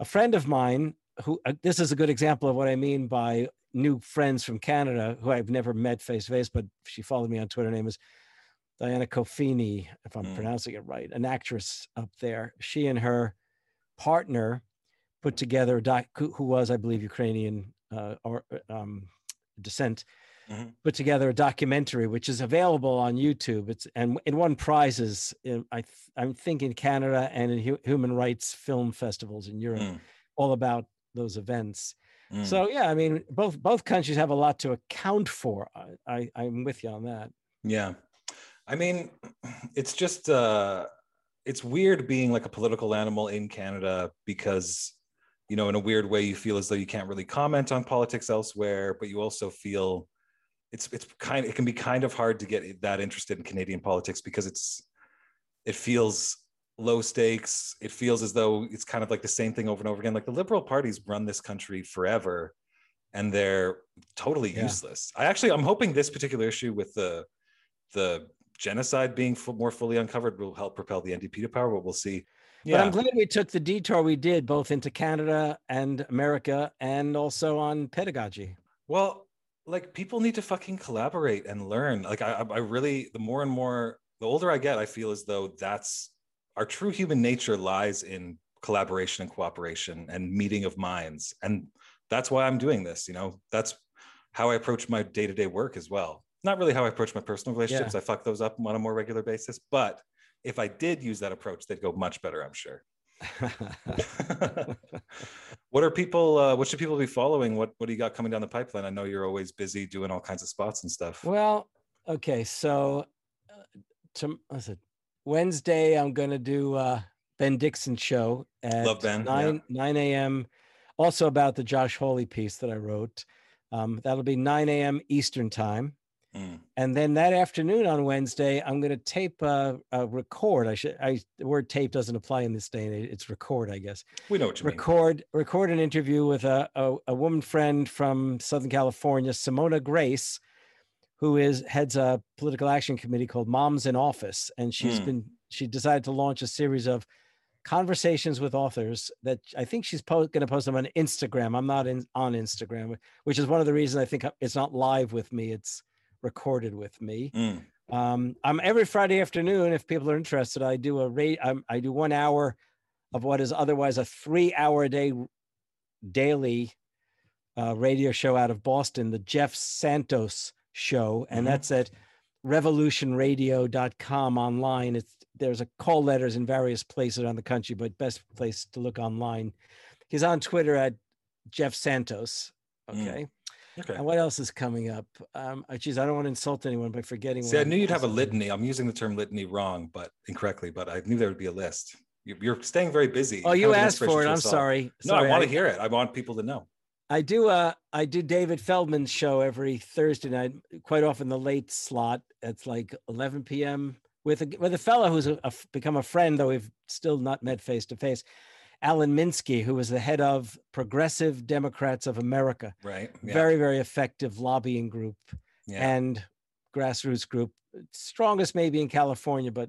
A friend of mine, who uh, this is a good example of what I mean by new friends from Canada, who I've never met face to face, but she followed me on Twitter. Her name is Diana Kofini, if I'm Mm. pronouncing it right, an actress up there. She and her partner put together a doc, who, was, I believe, Ukrainian uh, or um, descent, Mhm. put together a documentary which is available on YouTube. It's and it won prizes. In, I th- I'm thinking Canada and in hu- human rights film festivals in Europe, Mm, all about those events. mm. So yeah, I mean, both both countries have a lot to account for. I, I I'm with you on that. Yeah. I mean, it's just uh it's weird being like a political animal in Canada because you know, in a weird way you feel as though you can't really comment on politics elsewhere, but you also feel it's it's kind it can be kind of hard to get that interested in Canadian politics because it's it feels low stakes. It feels as though it's kind of like the same thing over and over again. Like the liberal parties run this country forever and they're totally Yeah. useless. I actually I'm hoping this particular issue with the the genocide being fu- more fully uncovered will help propel the NDP to power, but we'll see. But I'm glad we took the detour we did both into Canada and America and also on pedagogy. Well, like people need to fucking collaborate and learn. Like I, I I really, the more and more, the older I get, I feel as though that's our true human nature lies in collaboration and cooperation and meeting of minds. And that's why I'm doing this. You know, that's how I approach my day to day work as well. Not really how I approach my personal relationships. I fuck those up on a more regular basis. But if I did use that approach, they'd go much better, I'm sure. what are people uh, what should people be following what what do you got coming down the pipeline i know you're always busy doing all kinds of spots and stuff well, okay, so uh, to? Wednesday, I'm going to do uh, Ben Dixon show at Love Ben, yeah. 9, 9 a.m. Also about the Josh Hawley piece that I wrote. Um, that'll be 9 a.m. Eastern time. Mm, And then that afternoon on Wednesday, I'm going to tape a, a record. I should, I, the word tape doesn't apply in this day and age. It's record, I guess. we know what you mean record record an interview with a, a, a woman friend from Southern California, Simona Grace, who is heads a political action committee called Moms in Office, and she's Mm. been she decided to launch a series of conversations with authors that I think she's po- going to post them on Instagram. I'm not in on Instagram, which is one of the reasons I think it's not live with me. It's recorded with me. Mm, Um, I'm every Friday afternoon. If people are interested, I do a rate. I do one hour of what is otherwise a three-hour a day daily uh, radio show out of Boston, the Jeff Santos Show, and Mhm. that's at revolutionradio.com online. It's there's a call letters in various places around the country, but best place to look online. He's on Twitter at Jeff Santos. Mm. Okay. Okay. And what else is coming up? Um, oh, geez, I don't want to insult anyone by forgetting. See, I knew you'd have a litany. I'm using the term litany wrong, but incorrectly, but I knew there would be a list. You- You're staying very busy. Oh, you kind of an asked for it. I'm sorry. No, I want to hear it. I want people to know. I do. Uh, I do David Feldman's show every Thursday night, quite often the late slot. It's like 11 p.m. with a with a fellow who's a, a become a friend, though we've still not met face to face. Alan Minsky, who was the head of Progressive Democrats of America, Right. Yeah. very very effective lobbying group yeah. and grassroots group, strongest maybe in California, but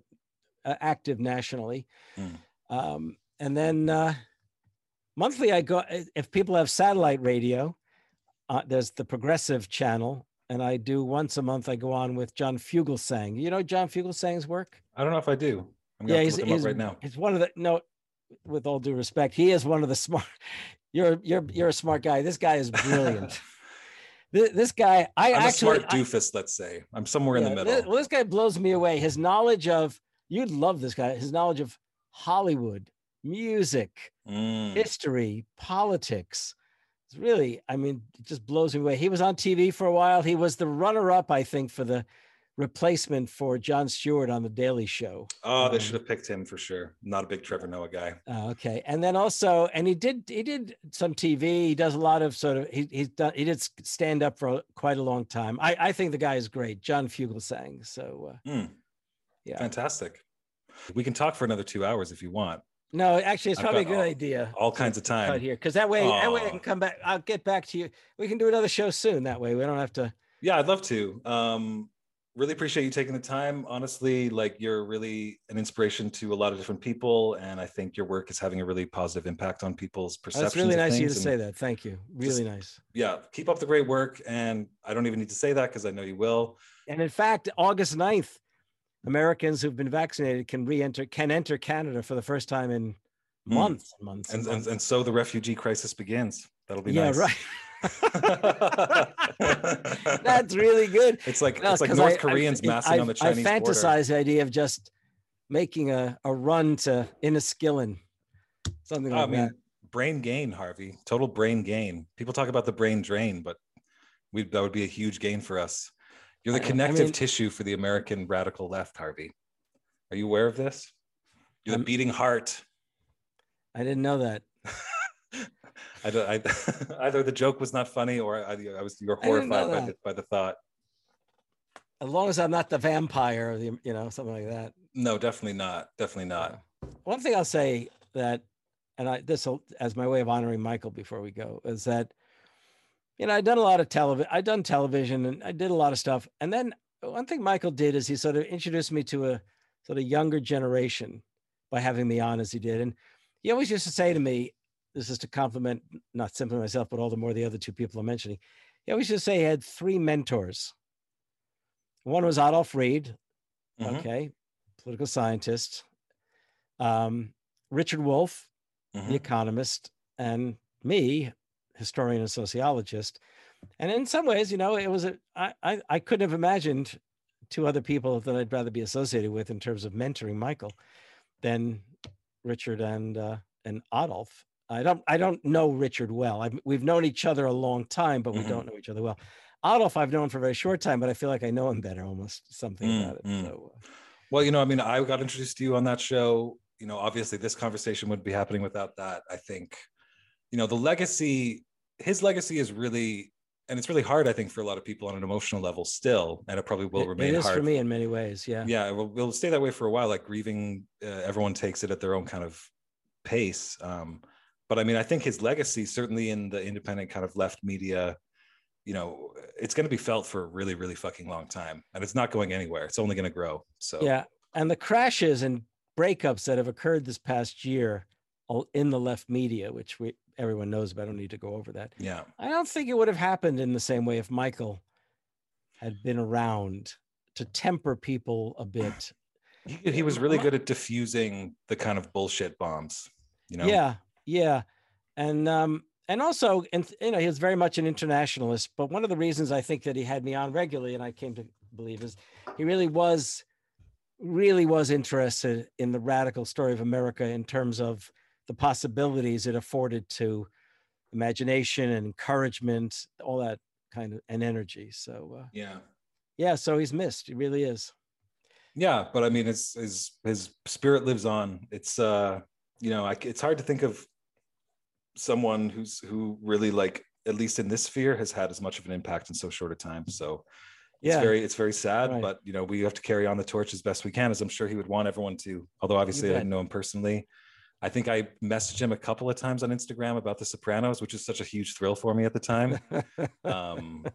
uh, active nationally. Mm. Um, and then uh, monthly, I go if people have satellite radio. Uh, there's the Progressive channel, and I do once a month. I go on with John Fugelsang. You know John Fugelsang's work? I don't know if I do. I'm gonna yeah, he's, to look him he's up right now. He's one of the no. With all due respect, he is one of the smart. You're you're you're a smart guy. This guy is brilliant. this, this guy, I I'm a actually smart I- doofus, let's say. I'm somewhere in the middle. thi- well, this guy blows me away. His knowledge of you'd love this guy. His knowledge of Hollywood, music, Mm. history, politics. It's really, I mean, it just blows me away. He was on TV for a while. He was the runner-up, I think, for the replacement for Jon Stewart on the Daily Show. Oh, they Um, should have picked him for sure. Not a big Trevor Noah guy. Uh, okay, and then also, and he did he did some TV. He does a lot of sort of he he's done he did stand up for a- quite a long time. I I think the guy is great, John Fugelsang. So uh, Mm. yeah. Fantastic. We can talk for another two hours if you want. No, actually, it's I've probably a good all- idea. All kinds of time. here because that way, that way I can come back. I'll get back to you. We can do another show soon. That way, we don't have to. Yeah, I'd love to. Um, really appreciate you taking the time. Honestly, like you're really an inspiration to a lot of different people, and I think your work is having a really positive impact on people's perceptions. That's really nice of you to say that. Thank you. Really nice. Yeah, keep up the great work, and I don't even need to say that because I know you will. And in fact, August 9th, Americans who've been vaccinated can re-enter can enter Canada for the first time in Mm. months and months. And, and months. and so the refugee crisis begins. That'll be yeah, nice. right. That's really good. It's like No, it's like North I- Koreans I, massing I, on the I Chinese border. fantasize the idea of just making a, a run to Inniskillen, something like I mean, that. brain gain, Harvey. Total brain gain. People talk about the brain drain, but we that would be a huge gain for us. You're the I- I connective mean- tissue for the American radical left, Harvey. Are you aware of this? You're the I'm- beating heart. I didn't know that. I, don't- I, either the joke was not funny or I, I was you're I didn't know horrified by the, by the thought. As long as I'm not the vampire, or the, you know, something like that. No, definitely not. Definitely not. One thing I'll say that, and I this will as my way of honoring Michael before we go is that, you know, I've done a lot of television. I've done television and I did a lot of stuff. And then one thing Michael did is he sort of introduced me to a sort of younger generation by having me on as he did. And he always used to say to me, this is to compliment not simply myself, but all the more the other two people I'm mentioning. He always used to say he had three mentors. One was Adolph Reed, Mhm, okay, political scientist. Um, Richard Wolff, mhm. the economist, and me, historian and sociologist. And in some ways, you know, it was a I I, I couldn't have imagined two other people that I'd rather be associated with in terms of mentoring Michael than Richard and uh, and Adolph. I don't I don't know Richard well. I've, we've known each other a long time, but we Mhm. don't know each other well. Adolph I've known for a very short time, but I feel like I know him better almost something Mm, about it. mm. So uh, Well, you know, I mean, I got introduced to you on that show. You know, obviously this conversation wouldn't be happening without that. I think, you know, the legacy, his legacy is really, and it's really hard, I think, for a lot of people on an emotional level still, and it probably will it- remain it is hard. for me in many ways. Yeah. Yeah, it will, will stay that way for a while. Like grieving, uh, everyone takes it at their own kind of pace. Um, but I mean, I think his legacy, certainly in the independent kind of left media, you know, it's going to be felt for a really, really fucking long time, and it's not going anywhere. It's only going to grow. So Yeah, and the crashes and breakups that have occurred this past year in the left media, which we everyone knows but I don't need to go over that. yeah. I don't think it would have happened in the same way if Michael had been around to temper people a bit. he, he was really good at diffusing the kind of bullshit bombs you know Yeah, yeah, and um, and also, and you know, he was very much an internationalist. But one of the reasons I think that he had me on regularly, and I came to believe, is he really was, really was interested in the radical story of America in terms of the possibilities it afforded to imagination and encouragement, all that kind of and energy. So uh, yeah, yeah. So he's missed. He really is. Yeah, but I mean, his his his spirit lives on. It's uh, you know, I, it's hard to think of someone who's who really like at least in this sphere has had as much of an impact in so short a time. So it's yeah. very it's very sad, right. but you know, we have to carry on the torch as best we can, as I'm sure he would want everyone to. Although obviously I didn't know him personally. I think I messaged him a couple of times on Instagram about The Sopranos, which is such a huge thrill for me at the time. um,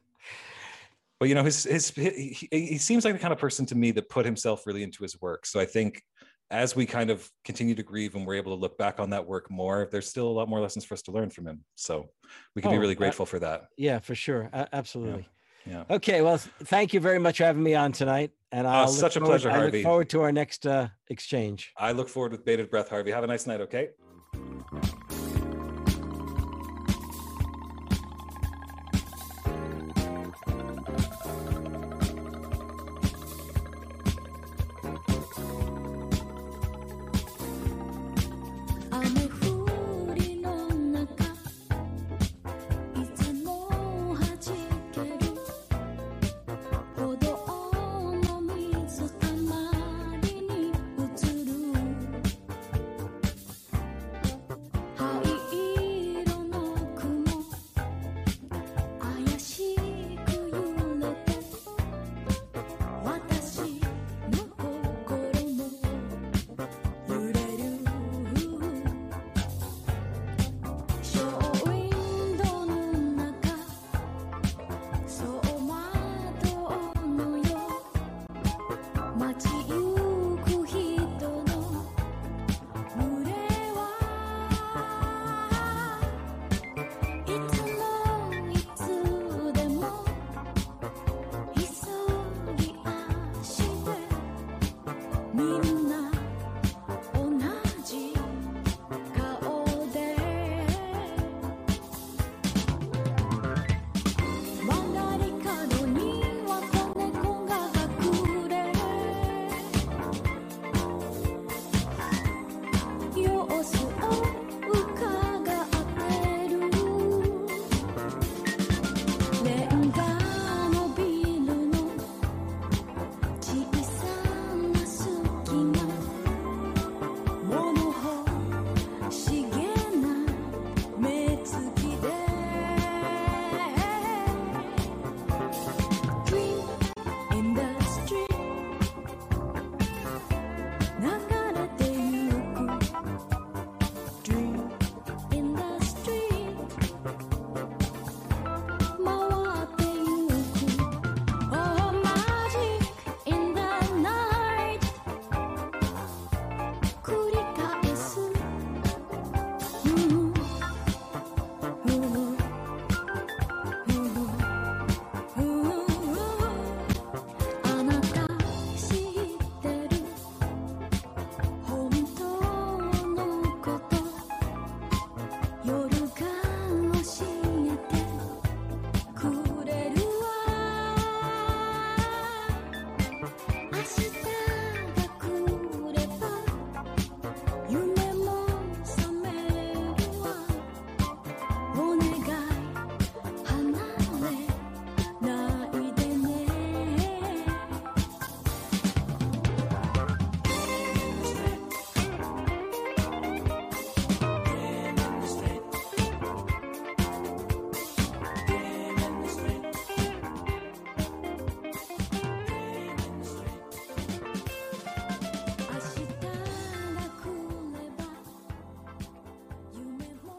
but you know, his his he, he seems like the kind of person to me that put himself really into his work. So I think as we kind of continue to grieve and we're able to look back on that work more, there's still a lot more lessons for us to learn from him. So we can oh, be really grateful uh, for that. Yeah, for sure. Uh, absolutely. Yeah. yeah. Okay. Well, thank you very much for having me on tonight. And I'll uh, such a forward, pleasure, Harvey. I look forward to our next uh, exchange. I look forward with bated breath, Harvey. Have a nice night. Okay.